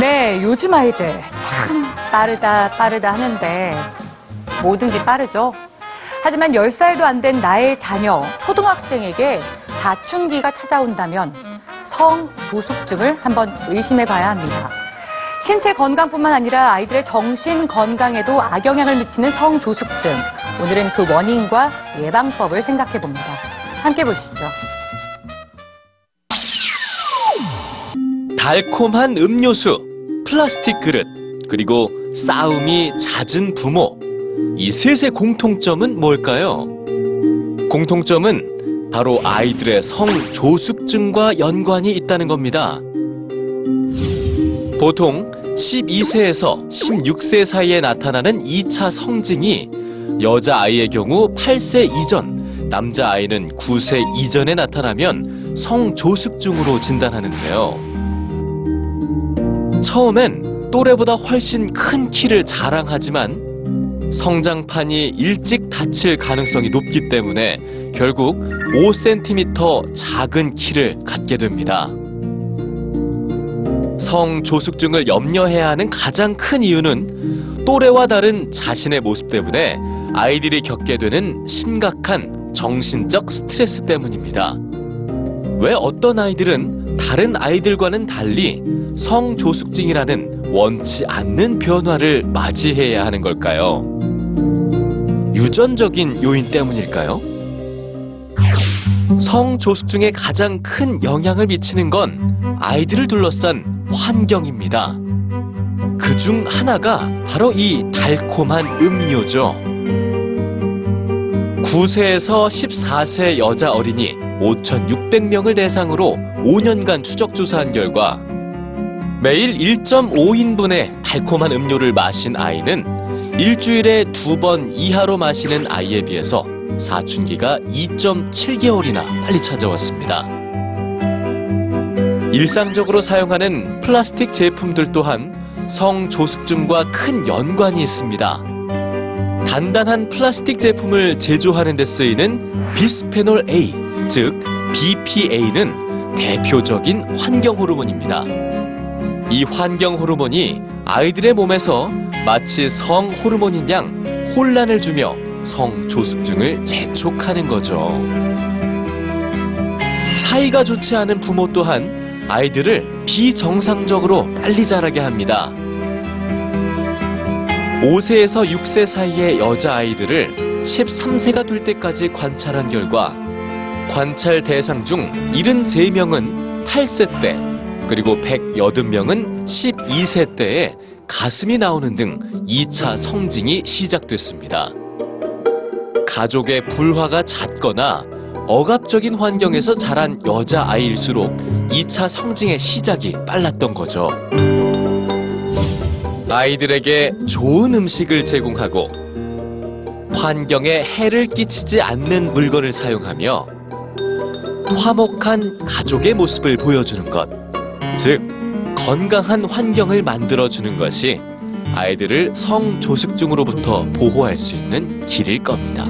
네, 요즘 아이들 참 빠르다 빠르다 하는데 뭐든지 빠르죠. 하지만 10살도 안 된 나의 자녀, 초등학생에게 사춘기가 찾아온다면 성조숙증을 한번 의심해 봐야 합니다. 신체 건강뿐만 아니라 아이들의 정신 건강에도 악영향을 미치는 성조숙증. 오늘은 그 원인과 예방법을 생각해 봅니다. 함께 보시죠. 달콤한 음료수, 플라스틱 그릇, 그리고 싸움이 잦은 부모. 이 셋의 공통점은 뭘까요? 공통점은 바로 아이들의 성조숙증과 연관이 있다는 겁니다. 보통 12세에서 16세 사이에 나타나는 2차 성징이 여자아이의 경우 8세 이전, 남자아이는 9세 이전에 나타나면 성조숙증으로 진단하는데요. 처음엔 또래보다 훨씬 큰 키를 자랑하지만 성장판이 일찍 닫힐 가능성이 높기 때문에 결국 5cm 작은 키를 갖게 됩니다. 성조숙증을 염려해야 하는 가장 큰 이유는 또래와 다른 자신의 모습 때문에 아이들이 겪게 되는 심각한 정신적 스트레스 때문입니다. 왜 어떤 아이들은 다른 아이들과는 달리 성조숙증이라는 원치 않는 변화를 맞이해야 하는 걸까요? 유전적인 요인 때문일까요? 성조숙증에 가장 큰 영향을 미치는 건 아이들을 둘러싼 환경입니다. 그 중 하나가 바로 이 달콤한 음료죠. 9세에서 14세 여자 어린이 5,600명을 대상으로 5년간 추적 조사한 결과 매일 1.5인분의 달콤한 음료를 마신 아이는 일주일에 두 번 이하로 마시는 아이에 비해서 사춘기가 2.7개월이나 빨리 찾아왔습니다. 일상적으로 사용하는 플라스틱 제품들 또한 성조숙증과 큰 연관이 있습니다. 단단한 플라스틱 제품을 제조하는 데 쓰이는 비스페놀 A, 즉 BPA는 대표적인 환경 호르몬입니다. 이 환경 호르몬이 아이들의 몸에서 마치 성 호르몬인 양 혼란을 주며 성조숙증을 재촉하는 거죠. 사이가 좋지 않은 부모 또한 아이들을 비정상적으로 빨리 자라게 합니다. 5세에서 6세 사이의 여자아이들을 13세가 될 때까지 관찰한 결과 관찰 대상 중 73명은 8세 때 그리고 180명은 12세 때에 가슴이 나오는 등 2차 성징이 시작됐습니다. 가족의 불화가 잦거나 억압적인 환경에서 자란 여자아이일수록 2차 성징의 시작이 빨랐던 거죠. 아이들에게 좋은 음식을 제공하고 환경에 해를 끼치지 않는 물건을 사용하며 화목한 가족의 모습을 보여주는 것, 즉 건강한 환경을 만들어주는 것이 아이들을 성조숙증으로부터 보호할 수 있는 길일 겁니다.